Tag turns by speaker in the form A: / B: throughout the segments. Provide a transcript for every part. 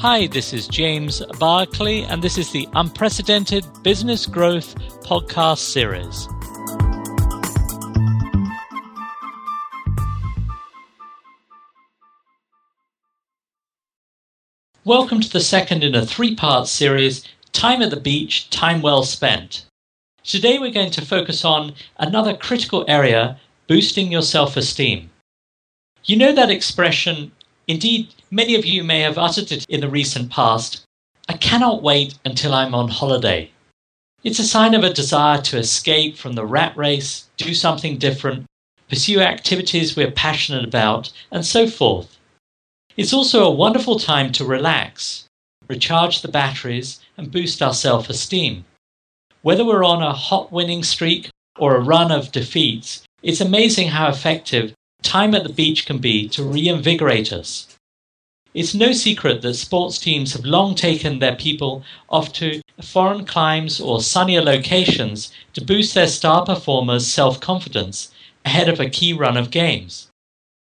A: Hi, this is James Barclay, and this is the Unprecedented Business Growth Podcast Series. Welcome to the second in a three part series Time at the Beach, Time Well Spent. Today we're going to focus on another critical area boosting your self esteem. You know that expression, indeed, many of you may have uttered it in the recent past I cannot wait until I'm on holiday. It's a sign of a desire to escape from the rat race, do something different, pursue activities we're passionate about, and so forth. It's also a wonderful time to relax, recharge the batteries, and boost our self esteem. Whether we're on a hot winning streak or a run of defeats, it's amazing how effective time at the beach can be to reinvigorate us. It's no secret that sports teams have long taken their people off to foreign climes or sunnier locations to boost their star performers' self confidence ahead of a key run of games.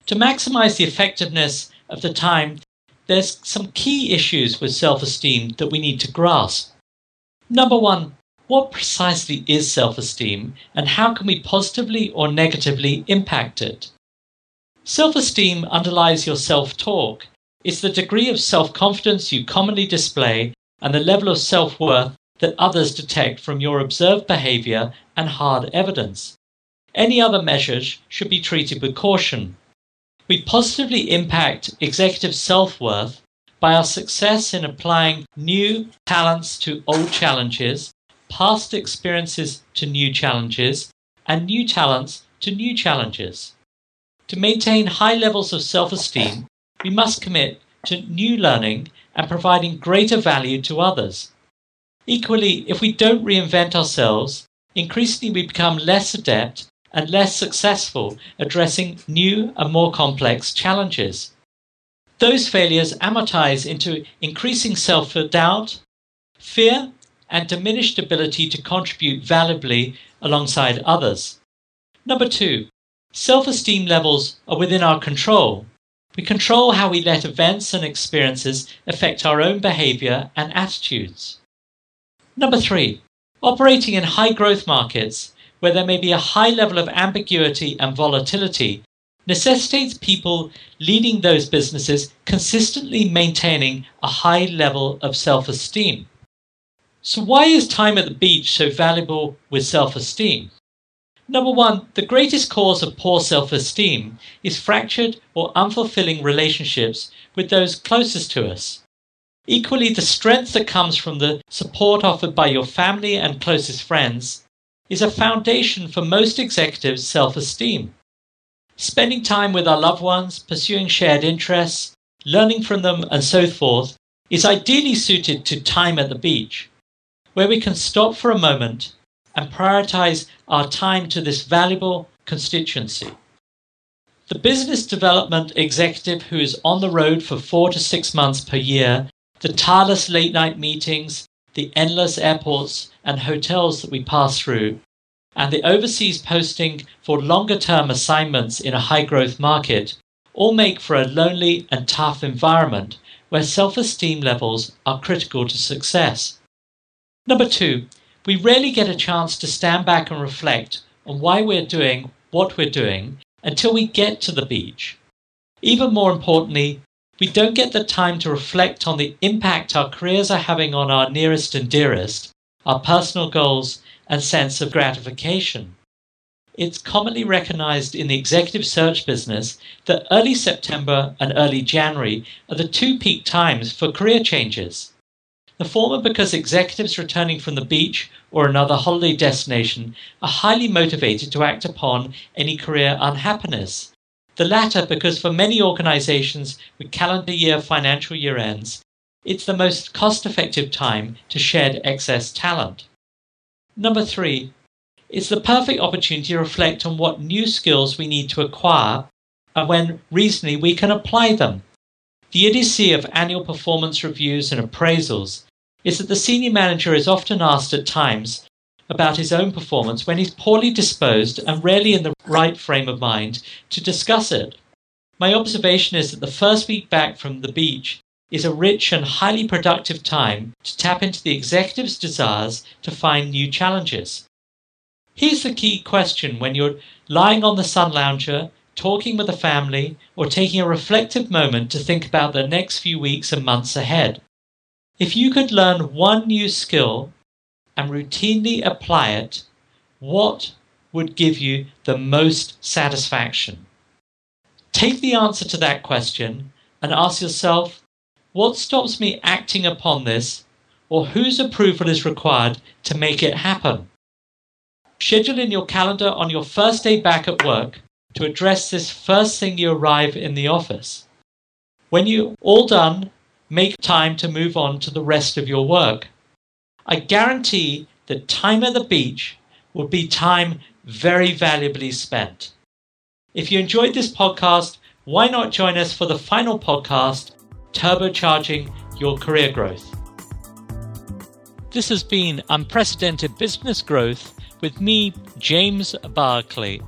A: To maximize the effectiveness of the time, there's some key issues with self esteem that we need to grasp. Number one, what precisely is self esteem and how can we positively or negatively impact it? Self esteem underlies your self talk. It's the degree of self confidence you commonly display and the level of self worth that others detect from your observed behavior and hard evidence. Any other measures should be treated with caution. We positively impact executive self worth by our success in applying new talents to old challenges, past experiences to new challenges, and new talents to new challenges. To maintain high levels of self esteem, we must commit to new learning and providing greater value to others. Equally, if we don't reinvent ourselves, increasingly we become less adept and less successful addressing new and more complex challenges. Those failures amortize into increasing self doubt, fear, and diminished ability to contribute valuably alongside others. Number two, self esteem levels are within our control. We control how we let events and experiences affect our own behavior and attitudes. Number three, operating in high growth markets where there may be a high level of ambiguity and volatility necessitates people leading those businesses consistently maintaining a high level of self esteem. So, why is time at the beach so valuable with self esteem? Number one, the greatest cause of poor self esteem is fractured or unfulfilling relationships with those closest to us. Equally, the strength that comes from the support offered by your family and closest friends is a foundation for most executives' self esteem. Spending time with our loved ones, pursuing shared interests, learning from them, and so forth is ideally suited to time at the beach, where we can stop for a moment and prioritize our time to this valuable constituency. The business development executive who is on the road for four to six months per year, the tireless late night meetings, the endless airports and hotels that we pass through, and the overseas posting for longer term assignments in a high growth market all make for a lonely and tough environment where self esteem levels are critical to success. Number two, we rarely get a chance to stand back and reflect on why we're doing what we're doing until we get to the beach. Even more importantly, we don't get the time to reflect on the impact our careers are having on our nearest and dearest, our personal goals, and sense of gratification. It's commonly recognized in the executive search business that early September and early January are the two peak times for career changes. The former because executives returning from the beach or another holiday destination are highly motivated to act upon any career unhappiness the latter, because for many organizations with calendar year financial year ends, it's the most cost effective time to shed excess talent. Number three, it's the perfect opportunity to reflect on what new skills we need to acquire and when reasonably we can apply them. The idiocy of annual performance reviews and appraisals is that the senior manager is often asked at times about his own performance when he's poorly disposed and rarely in the right frame of mind to discuss it. My observation is that the first week back from the beach, is a rich and highly productive time to tap into the executive's desires to find new challenges. Here's the key question when you're lying on the sun lounger, talking with the family, or taking a reflective moment to think about the next few weeks and months ahead. If you could learn one new skill and routinely apply it, what would give you the most satisfaction? Take the answer to that question and ask yourself what stops me acting upon this, or whose approval is required to make it happen? Schedule in your calendar on your first day back at work to address this first thing you arrive in the office. When you're all done, make time to move on to the rest of your work. I guarantee that time at the beach will be time very valuably spent. If you enjoyed this podcast, why not join us for the final podcast, Turbocharging Your Career Growth? This has been Unprecedented Business Growth with me, James Barclay.